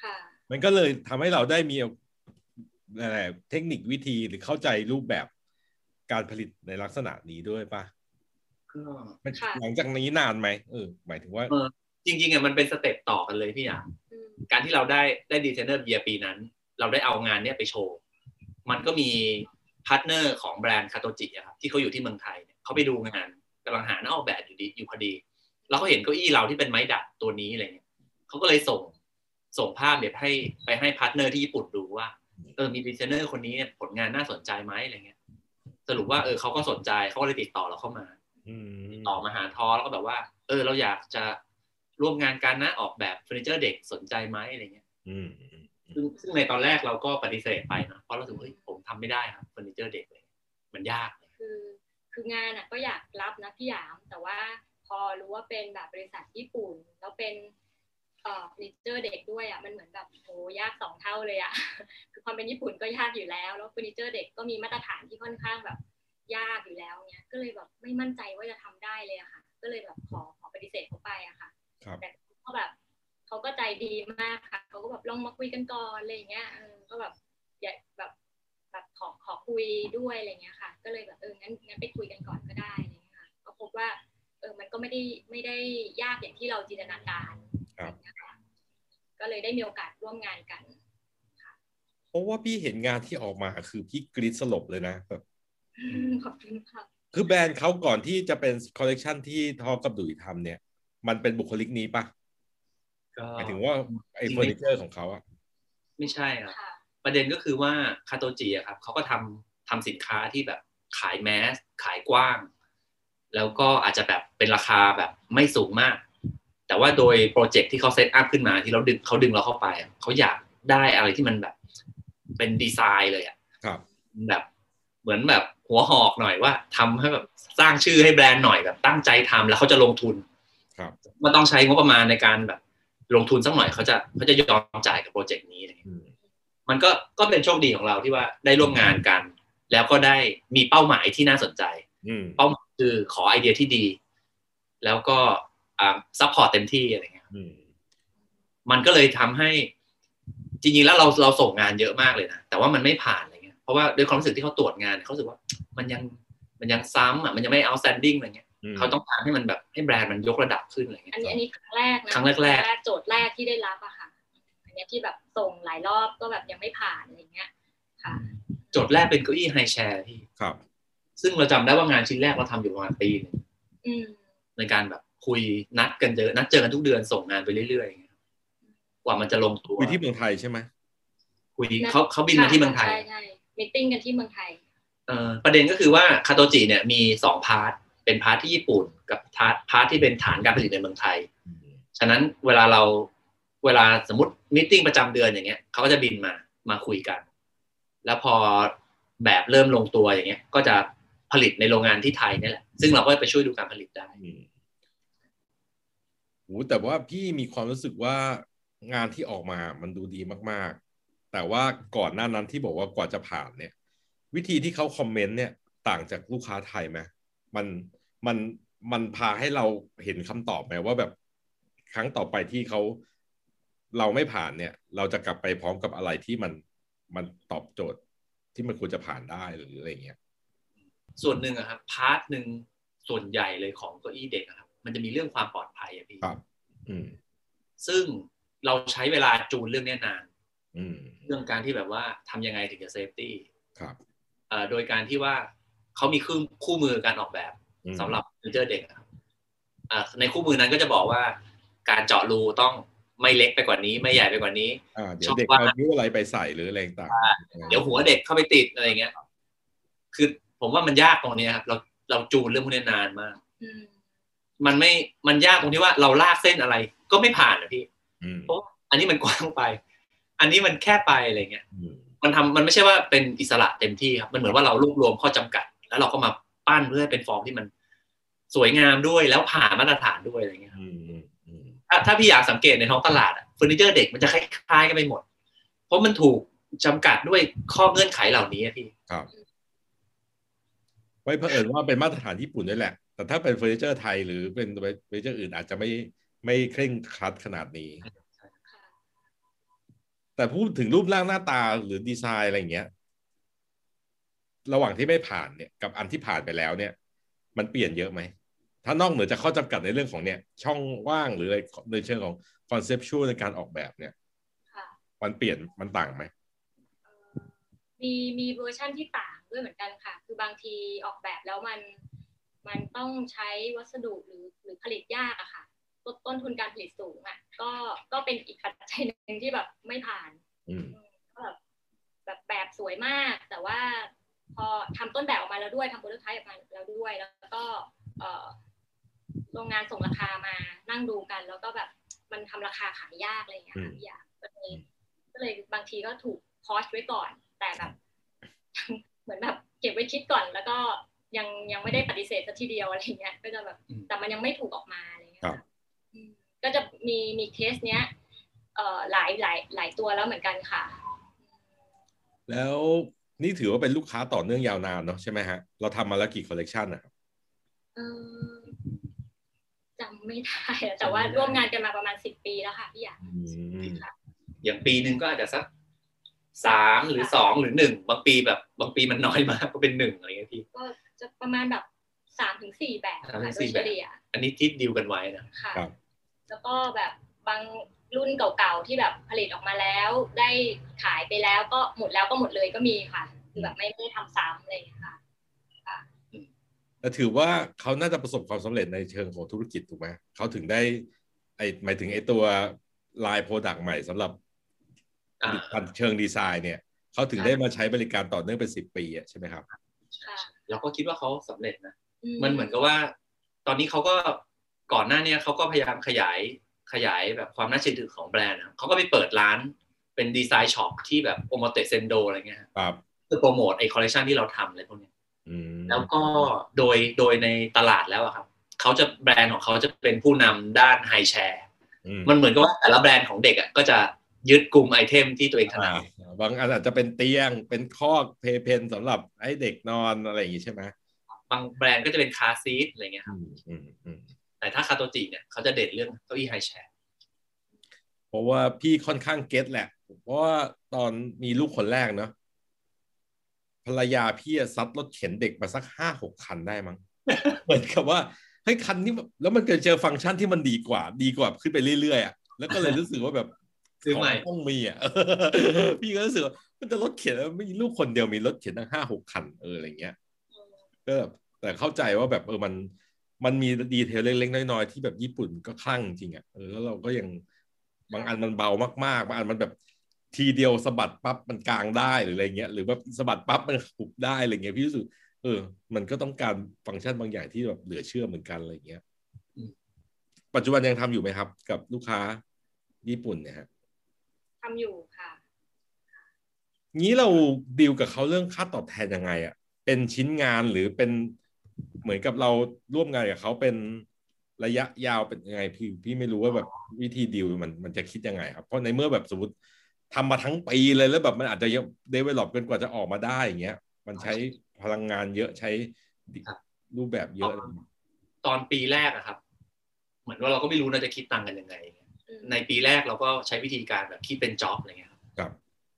ค่ะมันก็เลยทำให้เราได้มีอะไรเทคนิควิธีหรือเข้าใจรูปแบบการผลิตในลักษณะนี้ด้วยปะก็มันค่ะหลังจากนี้นานไหมเออหมายถึงว่าเออ จริงๆอะมันเป็นสเต็ปต่อกันเลยพี่อะอืมการที่เราได้ได้ designer of the year ปีนั้น เราได้เอางานเนี้ยไปโชว์ มันก็มี partner ของแบรนด์คาโตจิอะครับที่เขาอยู่ที่เมืองไทยเนี่ยเขาไปดูงานกำลังหานักออกแบบอยู่ดีอยู่พอดี แล้วเขาเห็นเก้าอี้เราที่เป็นไม้ดัดตัวนี้อะไรเงี้ยเขาก็เลยส่งส่งภาพเนี่ยให้ไปให้ partner ที่ญี่ปุ่นดูว่าเออมีดีไซเนอร์คนนี้เนี่ยผลงานน่าสนใจไหมอะไรเงี้ยสรุปว่าเออเขาก็สนใจเขาก็เลยติดต่อเราเข้ามาอืมต่อมาหาทอแล้วก็แบบว่า เออ เราอยากจะ ร่วมงานกันนะออกแบบเฟอร์นิเจอร์เด็กสนใจไหมอะไรเงี้ยอืมซึ่งซึ่งในตอนแรกเราก็ปฏิเสธไปนะเพราะเราถือว่าเฮ้ยผมทำไม่ได้ครับเฟอร์นิเจอร์เด็กเลย มันยากคือคืองานอะก็อยากรับนะพี่หยาม แต่ว่าพอรู้ว่าเป็นแบบบริษัทญี่ปุ่นแล้วเป็นเอ่อเฟอร์นิเจอร์เด็กด้วยอะมันเหมือนแบบโหยากสองเท่าเลยอะคือความเป็นญี่ปุ่นก็ยากอยู่แล้ว แล้วเฟอร์นิเจอร์เด็กก็มีมาตรฐานที่ค่อนข้างแบบยากอยู่แล้วเนี้ยก็เลยแบบไม่มั่นใจว่าจะทำได้เลยอะค่ะ ก็เลยแบบขอขอปฏิเสธเขาไปอะค่ะครับ แต่เขาแบบเขาก็ใจดีมากค่ะเขาก็แบบลองมาคุยกันก่อนอะไรอย่างเงี้ยเออก็แบบอยากแบบแบบขอขอคุยด้วยอะไรเงี้ยค่ะ ก็เลยแบบเอองั้นงั้นไปคุยกันก่อนก็ได้อะไรเงี้ยค่ะก็พบว่าเออมันก็ไม่ได้ไม่ได้ยากอย่างที่เราจินตนาการครับอะไรเงี้ยค่ะก็เลยได้มีโอกาสร่วมงานกันเพราะว่าพี่เห็นงานที่ออกมาคือพี่กรี๊ดสลบเลยนะแบบขอบคุณค่ะคือแบรนด์เขาก่อนที่จะเป็นคอลเลกชันที่ทอกับดุยทำเนี่ย มันเป็นบุคลิกนี้ปะก็หมายถึงว่าไอ้จริงเฟอร์นิเจอร์ของเขาอะไม่ใช่ครับค่ะประเด็นก็คือว่าคาโตจิอะครับเขาก็ทำทำสินค้าที่แบบขาย mass ขายกว้าง แล้วก็อาจจะแบบเป็นราคาแบบไม่สูงมาก แต่ว่าโดย project ที่เขา set up ขึ้นมาที่เราดึงเขาดึงเราเข้าไปอะเขาอยากได้อะไรที่มันแบบ เป็นดีไซน์เลยอะครับ แบบเหมือนแบบหัวหอกหน่อยว่าทำให้แบบสร้างชื่อให้แบรนด์หน่อยแบบตั้งใจทำแล้วเขาจะลงทุนครับ มันต้องใช้งบประมาณในการแบบลงทุนสักหน่อยเขาจะเขาจะยอมจ่ายกับโปรเจกต์นี้อะไรเงี้ยอืมมันก็ก็เป็นโชคดีของเราที่ว่าได้ร่วมงานกัน แล้วก็ได้มีเป้าหมายที่น่าสนใจอืมเป้าหมายคือขอไอเดียที่ดี แล้วก็อ่า support เต็มที่อะไรเงี้ยอืมมันก็เลยทำให้จริงๆแล้วเราเราส่งงานเยอะมากเลยนะแต่ว่ามันไม่ผ่านอะไรเงี้ยเพราะว่าด้วยความรู้สึกที่เขาตรวจงานเขารู้สึกว่า มันยังมันยังซ้ำอะมันยังไม่ outstanding อะไรเงี้ยอืม เขาต้องการให้มันแบบให้แบรนด์มันยกระดับขึ้นอะไรเงี้ยอันนี้อันนี้ครั้งแรกนะครั้งแรกๆโจทย์แรกที่ได้รับอะค่ะอันเนี้ยที่แบบส่งหลายรอบก็แบบยังไม่ผ่านอะไรเงี้ยค่ะ โจทย์แรกเป็นเก้าอี้ high chair พี่ครับ ซึ่งเราจำได้ว่างานชิ้นแรกเราทำอยู่ประมาณปีหนึ่งอืมในการแบบคุยนัดกันเจอนัดเจอกันทุกเดือนส่งงานไปเรื่อยๆอย่างเงี้ยกว่ามันจะลงตัวคุยที่เมืองไทยใช่ไหมคุยเขาเขาบินมาที่เมืองไทยใช่ใช่ meeting กันที่เมืองไทยเอ่อประเด็นก็คือว่าคาโตจิเนี่ยมีสอง part เป็น part ที่ญี่ปุ่น กับ part part ที่เป็นฐานการผลิตในเมืองไทยอืมฉะนั้นเวลาเราเวลาสมมติ meeting ประจำเดือนอย่างเงี้ยเขาก็จะบินมามาคุยกัน แล้วพอแบบเริ่มลงตัวอย่างเงี้ย ก็จะผลิตในโรงงานที่ไทยนี่แหละ ซึ่งเราก็ไปช่วยดูการผลิตได้อืมโหแต่ว่าพี่มีความรู้สึกว่างานที่ออกมามันดูดีมาก ๆ แต่ว่าก่อนหน้านั้นที่บอกว่ากว่าจะผ่านเนี่ย วิธีที่เขาคอมเมนต์เนี่ย ต่างจากลูกค้าไทยไหม มันมันมันพาให้เราเห็นคำตอบไหมว่าแบบครั้งต่อไปที่เขาเราไม่ผ่านเนี่ย เราจะกลับไปพร้อมกับอะไรที่มันมันตอบโจทย์ที่มันควรจะผ่านได้หรืออะไรเงี้ยส่วนหนึ่งอะครับ part หนึ่งส่วนใหญ่เลยของเก้าอี้เด็กอะครับ มันจะมีเรื่องความปลอดภัยอะพี่ครับ อืม ซึ่งเราใช้เวลาจูนเรื่องเนี้ยนานอืมเรื่องการที่แบบว่าทำยังไงถึงจะ safety ครับเอ่อโดยการที่ว่า เขามีเครื่องคู่มือการออกแบบอืมสำหรับฟิวเจอร์เด็กอะครับอ่าในคู่มือนั้นก็จะบอกว่า การเจาะรูต้องไม่เล็กไปกว่านี้ไม่ใหญ่ไปกว่านี้อ่าเดี๋ยชอวบเด็กว่าเอานิ้วอะไรไปใส่หรืออะไรต่างๆเดี๋ยวหัวเด็กเข้าไปติดอะไรเงี้ย คือผมว่ามันยากตรงเนี้ยครับเราเราจูนเรื่องพวกนี้นานมากอืมมันไม่มันยากตรงที่ว่าเราลากเส้นอะไร ก็ไม่ผ่านอะพี่อืมเพราะอันนี้มันกว้างไป อันนี้มันแค่ไปอะไรเงี้ยอืมมันทำมันไม่ใช่ว่าเป็นอิสระเต็มที่ครับ มันเหมือนว่าเรารวบรวมข้อจำกัด แล้วเราก็มาปั้นเพื่อให้เป็นฟอร์มที่มันสวยงามด้วยแล้วผ่านมาตรฐานด้วยอะไรเงี้ยครับอืมอืมอืมถ้าถ้าพี่อยากสังเกตในท้องตลาดอะเฟอร์นิเจอร์เด็กมันจะคล้ายๆกันไปหมด เพราะมันถูกจำกัดด้วยข้อเงื่อนไขเหล่านี้อะพี่ครับไว้เผอิญว่าเป็นมาตรฐานญี่ปุ่นด้วยแหละ แต่ถ้าเป็นเฟอร์นิเจอร์ไทยหรือเป็นเฟอร์นิเจอร์อื่นอาจจะไม่ไม่เคร่งครัดขนาดนี้ค่ะแต่พูดถึงรูปร่างหน้าตาหรือดีไซน์อะไรอย่างเงี้ย ระหว่างที่ไม่ผ่านเนี่ยกับอันที่ผ่านไปแล้วเนี่ย มันเปลี่ยนเยอะไหม ถ้านอกเหนือจากข้อจำกัดในเรื่องของเนี่ย ช่องว่างหรืออะไรในเชิงของ conceptual ในการออกแบบเนี่ยค่ะมันเปลี่ยนมันต่างไหมเอ่อมีมีเวอร์ชั่นที่ต่างด้วยเหมือนกันค่ะ คือบางทีออกแบบแล้วมันมันต้องใช้วัสดุหรือหรือผลิตยากอะค่ะต้นต้นทุนการผลิตสูงอะก็ก็เป็นอีกปัจจัยหนึ่งที่แบบไม่ผ่านอืมก็แบบแบบแบบสวยมาก แต่ว่า พอทำต้นแบบออกมาแล้วด้วยทำโปรโตไทป์ออกมาแล้วด้วย แล้วก็เอ่อโรงงานส่งราคามานั่งดูกัน แล้วก็แบบมันทำราคาขายยากอะไรอย่างเงี้ยค่ะพี่อยากก็เลยก็เลยบางทีก็ถูกพอสไว้ก่อน แต่แบบ เหมือนแบบเก็บไว้คิดก่อน แล้วก็ยังยังไม่ได้ปฏิเสธสักทีเดียวอะไรเงี้ย ก็จะแบบอืมแต่มันยังไม่ถูกออกมาอะไรเงี้ยครับอืมก็จะมีมีเคสเนี้ยเอ่อหลายหลายหลายตัวแล้วเหมือนกันค่ะ แล้ว นี่ถือว่าเป็นลูกค้าต่อเนื่องยาวนานเนาะใช่ไหมฮะ เราทำมาแล้วกี่คอลเลกชันนะครับเออจำไม่ได้อะแต่ว่าร่วมงานกันมาประมาณสิบปีแล้วค่ะพี่อยากอืมค่ะอย่างปีหนึ่งก็อาจจะสักสามหรือสองหรือหนึ่งบางปีแบบบางปีมันน้อยมากก็เป็นหนึ่งอะไรเงี้ยพี่ก็จะประมาณแบบสามถึงสี่แบบสามถึค่ะงโดสี่ยแบเฉบลี่ยอันนี้ที่ดีลกันไว้นะค่ะครับแล้วก็แบบบาง รุ่นเก่าๆที่แบบผลิตออกมาแล้ว ได้ขายไปแล้วก็หมดแล้วก็หมดเลยก็มีค่ะคือแบบไม่ไม่ได้ทำซ้ำอะไรอย่างเลยค่ะแต่ถือว่าเขาน่าจะประสบความสำเร็จในเชิงของธุรกิจถูกไหมเขาถึงได้ไอหมายถึงไอตัวลายโปรดักต์ใหม่สำหรับอ่าผลิตภัณฑ์เชิงดีไซน์เนี่ยเขาถึงได้มาใช้บริการต่อเนื่องเป็นสิบปีอะใช่ไหมครับค่ะเราก็คิดว่าเขาสำเร็จนะอืมันเหมือนกับว่า ตอนนี้เขาก็ก่อนหน้าเนี้เขาก็พยายามขยาย ขยายแบบความน่าเชื่อถือของแบรนด์นะเขาก็ไปเปิดร้านเป็น design shop ที่แบบโปรโมเตเซนโดอะไรเงี้ยครับครับคือโปรโมทไอคอลเลคชันที่เราทำอะไรพวกเนี้ยอืมแล้วก็โดยโดยในตลาดแล้วอะครับเขาจะแบรนด์ของเขาจะเป็นผู้นำด้าน high chair อืมมันเหมือนกับว่าแต่ละแบรนด์ของเด็กอะก็จะยึดกลุ่ม item ที่ตัวเองถนัดอ่าบางอันอาจจะเป็นเตียงเป็นคอก playpen สำหรับให้เด็กนอนอะไรอย่างงี้ใช่ไหมบางแบรนด์ก็จะเป็น car seat อะไรเงี้ยคอืรับมอืมอืม แต่ถ้า Katoji เนี่ยเขาจะเด่นเรื่องเก้าอี้ high chairเพราะว่าพี่ค่อนข้าง get แหละเพราะว่าตอนมีลูกคนแรกเนาะภรรยาพี่อะซัดรถเข็นเด็กมาสักห้าหกคันได้มั้งเหมือนกับว่าเฮ้ยคันนี้แบบแล้วมันเกิดเจอฟังก์ชันที่มันดีกว่า ดีกว่าขึ้นไปเรื่อยๆอะแล้วก็เลยรู้สึกว่าแบบซื้อใหม่ขงต้องมีอะพี่ก็รู้สึกว่ามันจะรถเข็นแล้วไม่มีลูกคนเดียวมีรถเข็นตั้งห้าหกคันเอออะไรเงี้ยก็แบบแต่เข้าใจว่าแบบเออมัน มันมีดีเทลเล็กๆน้อยๆที่แบบญี่ปุ่นก็คลั่งจริงอะเออแล้วเราก็ยังบางอันมันเบามากๆบางอันมันแบบทีเดียวสะบัดปั๊บมันกลางได้หรืออะไรเงี้ยหรือแบบสะบัดปั๊บมันหุบได้อะไรเงี้ยพี่รู้สึกเออ มันก็ต้องการฟังก์ชันบางอย่างที่แบบเหลือเชื่อเหมือนกันอะไรเงี้ยอืมปัจจุบันยังทำอยู่ไหมครับ กับลูกค้าญี่ปุ่นเนี่ยฮะทำอยู่ค่ะ งี้เราดีลกับเขาเรื่องค่าตอบแทนยังไงอะ่ะเป็นชิ้นงานหรือเป็น เหมือนกับเราร่วมงานกับเขาเป็นระยะยาวเป็นยังไงพี่พี่ไม่รู้ว่าแบบวิธีดีลมันมันจะคิดยังไงครับ เพราะในเมื่อแบบสมมติทำมาทั้งปีเลยแล้วแบบมันอาจจะยังdevelop กันกว่าจะออกมาได้อย่างเงี้ย มันใช้พลังงานเยอะใช้ครับรูปแบบเยอะ ตอนปีแรกอะครับ เหมือนว่าเราก็ไม่รู้เราจะคิดตังค์กันยังไงอืมในปีแรกเราก็ใช้วิธีการแบบคิดเป็น job อะไรเงี้ยครับครับ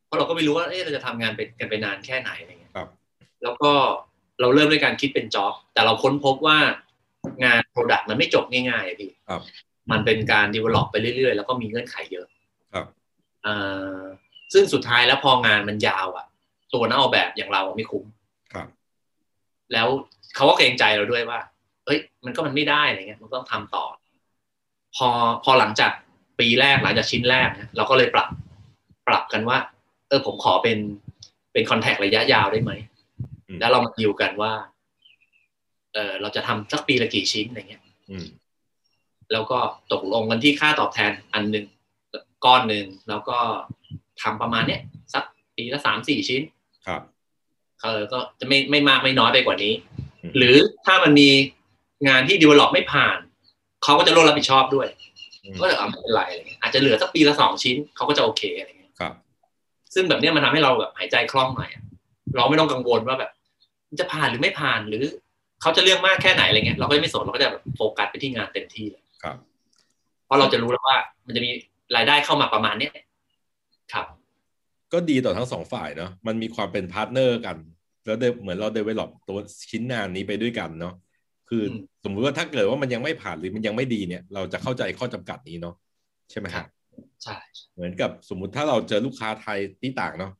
เพราะเราก็ไม่รู้ว่าเอ๊ะเราจะทำงานเป็นกันไปนานแค่ไหนอะไรเงี้ยครับ แล้วก็ เราเริ่มด้วยการคิดเป็น job แต่เราค้นพบว่างาน product มันไม่จบง่ายๆอะพี่ครับมันเป็นการ develop ไปเรื่อยๆ แล้วก็มีเงื่อนไขเยอะครับอ่าซึ่งสุดท้ายแล้วพองานมันยาวอะตัวนักออกแบบอย่างเราอะไม่คุ้มครับ แล้วเขาก็เกรงใจเราด้วยว่า เอ้ย มันก็มันไม่ได้อะไรเงี้ย มันก็ต้องทำต่อ พอพอหลังจากปีแรกหลังจากชิ้นแรกเนี่ยเราก็เลยปรับ ปรับกันว่า เออผมขอเป็นเป็นคอนแทคระยะยาวได้ไหมอืม แล้วเรามาดีลกันว่า เออเราจะทำสักปีละกี่ชิ้นอะไรเงี้ยอืมแล้วก็ตกลงกันที่ค่าตอบแทนอันหนึ่งก้อนหนึ่งแล้วก็ทำประมาณเนี้ยสักปีละสามสี่ชิ้น ครับเออก็จะไม่ไม่มากไม่น้อยไปกว่านี้อืมหรือถ้ามันมีงานที่ develop ไม่ผ่านเขาก็จะร่วมรับผิดชอบด้วยอืมก็จะเอาไม่เป็นไรอะไรเงี้ยอาจจะเหลือสักปีละสองชิ้นเขาก็จะโอเคอะไรเงี้ยครับ ซึ่งแบบเนี้ยมันทำให้เราแบบหายใจคล่องหน่อยอะเราไม่ต้องกังวลว่าแบบมัน จะผ่านหรือไม่ผ่านหรือเขาจะเลือกมากแค่ไหนอะไรเงี้ยเราก็ไม่สนเราก็จะแบบโฟกัสไปที่งานเต็มที่เลยครับ เพราะเราจะรู้แล้วว่า มันจะมีรายได้เข้ามาประมาณเนี้ยครับ ก็ดีต่อทั้งสองฝ่ายเนาะมันมีความเป็น partner กัน แล้วเดเหมือนเรา develop ตัวชิ้นงานนี้ไปด้วยกันเนาะคืออมสมมุติว่าถ้าเกิดว่ามันยังไม่ผ่านหรือมันยังไม่ดีเนี่ย เราจะเข้าใจข้อจำกัดนี้เนาะใช่ไหมครับใช่เหมือนกับสมมุติถ้าเราเจอลูกค้าไทยที่ต่างเนาะ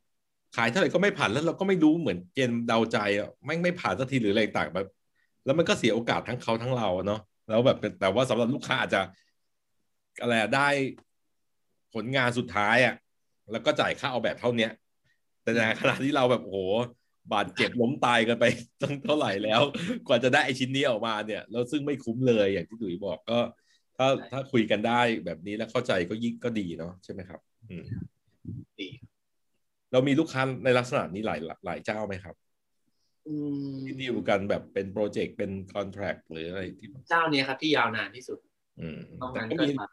ขายเท่าไหร่ก็ไม่ผ่านแล้วเราก็ไม่รู้เหมือนเกณฑ์เดาใจอะไม่ไม่ผ่านสักทีหรืออะไรต่างแบบแล้วมันก็เสียโอกาสทั้งเขาทั้งเราเนาะแล้วแบบแต่ว่าสำหรับลูกค้าอาจจะอะไรได้ผลงานสุดท้ายอะแล้วก็จ่ายค่าเอาแบบเท่าเนี้ย แต่ในขณะที่เราแบบโอ้โหบาดเจ็บล้มตายกันไปตั้งเท่าไหร่แล้ว กว่าจะได้ไอชิ้นนี้ออกมาเนี่ยแล้วซึ่งไม่คุ้มเลยอย่างที่ตุ๋ยบอกก็ ถ้าถ้าคุยกันได้แบบนี้แล้วเข้าใจก็ยิ่งก็ดีเนาะใช่ไหมครับ อืมดี เรามีลูกค้าในลักษณะนี้หลายหลายเจ้าไหมครับอืมที่ดีลกันแบบเป็นโปรเจกต์เป็นคอนแทรคหรืออะไรที่เจ้าเนี้ยครับที่ยาวนานที่สุดอืมนอกแต่นั้นก็ก็มีมา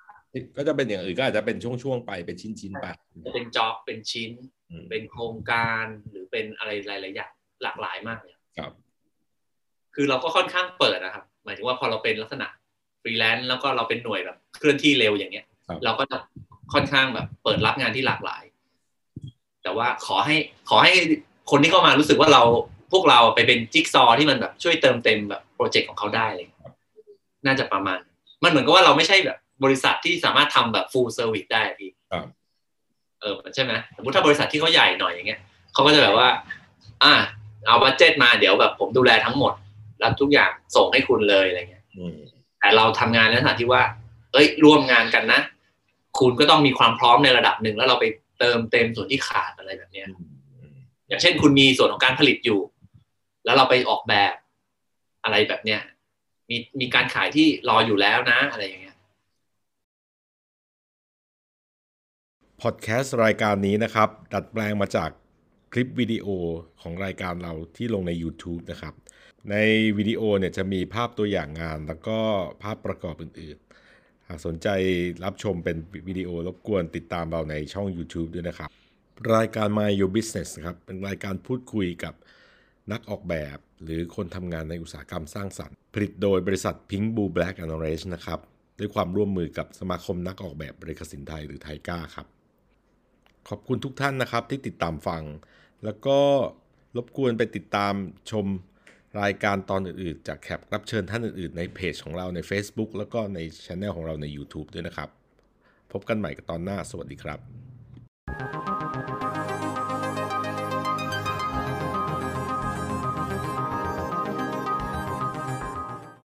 ก็จะเป็นอย่างอื่นก็อาจจะเป็นช่วงๆไปเป็นชิ้นๆไปจะเป็นจ็อบเป็นชิ้นอืมเป็นโครงการหรือเป็นอะไรหลายๆอย่างหลากหลายมากเลยครับ คือเราก็ค่อนข้างเปิดนะครับ หมายถึงว่าพอเราเป็นลักษณะฟรีแลนซ์แล้วก็เราเป็นหน่วยแบบ เคลื่อนที่เร็วอย่างเงี้ยครับเราก็จะค่อนข้างแบบเปิดรับงานที่หลากหลาย แต่ว่าขอให้ขอให้คนที่เข้ามารู้สึกว่าเราพวกเราไปเป็นจิ๊กซอว์ที่มันแบบช่วยเติมเต็มแบบโปรเจกต์ของเขาได้เลยน่าจะประมาณ มันเหมือนกับว่าเราไม่ใช่แบบบริษัทที่สามารถทำแบบ full service ได้อะพี่ครับเออใช่ไหมสมมติถ้าบริษัทที่เขาใหญ่หน่อยอย่างเงี้ยเขาก็จะแบบว่า อ่าเอา budget มาเดี๋ยวแบบผมดูแลทั้งหมด รับทุกอย่างส่งให้คุณเลยอะไรเงี้ยอืมแต่เราทำงานในลักษณะที่ว่า เอ้ยร่วมงานกันนะ คุณก็ต้องมีความพร้อมในระดับหนึ่งแล้วเราไป เติมเต็มส่วนที่ขาดอะไรแบบเนี้ยอืมอย่างเช่นคุณมีส่วนของการผลิตอยู่ แล้วเราไปออกแบบอะไรแบบเนี้ยมีมีการขายที่รออยู่แล้วนะอะไรอย่างเงี้ยพอดแคสต์รายการนี้นะครับ ดัดแปลงมาจากคลิปวิดีโอของรายการเราที่ลงใน YouTube นะครับ ในวิดีโอเนี่ยจะมีภาพตัวอย่างงานแล้วก็ภาพประกอบอื่นๆ หากสนใจรับชมเป็นวิดีโอรบกวนติดตามเราในช่อง YouTube ด้วยนะครับ รายการ My Your Business ครับเป็นรายการพูดคุยกับนักออกแบบ หรือคนทำงานในอุตสาหกรรมสร้างสรรค์ ผลิตโดยบริษัท Pink Blue Black and Orange นะครับ ด้วยความร่วมมือกับสมาคมนักออกแบบบริกสินไทยหรือไทก้าครับ ขอบคุณทุกท่านนะครับที่ติดตามฟัง แล้วก็รบกวนไปติดตามชม รายการตอนอื่นๆ จากแขกรับเชิญท่านอื่นๆ ในเพจของเราใน Facebook แล้วก็ในช anel ของเราใน YouTube ด้วยนะครับ พบกันใหม่กับตอนหน้า สวัสดีครับ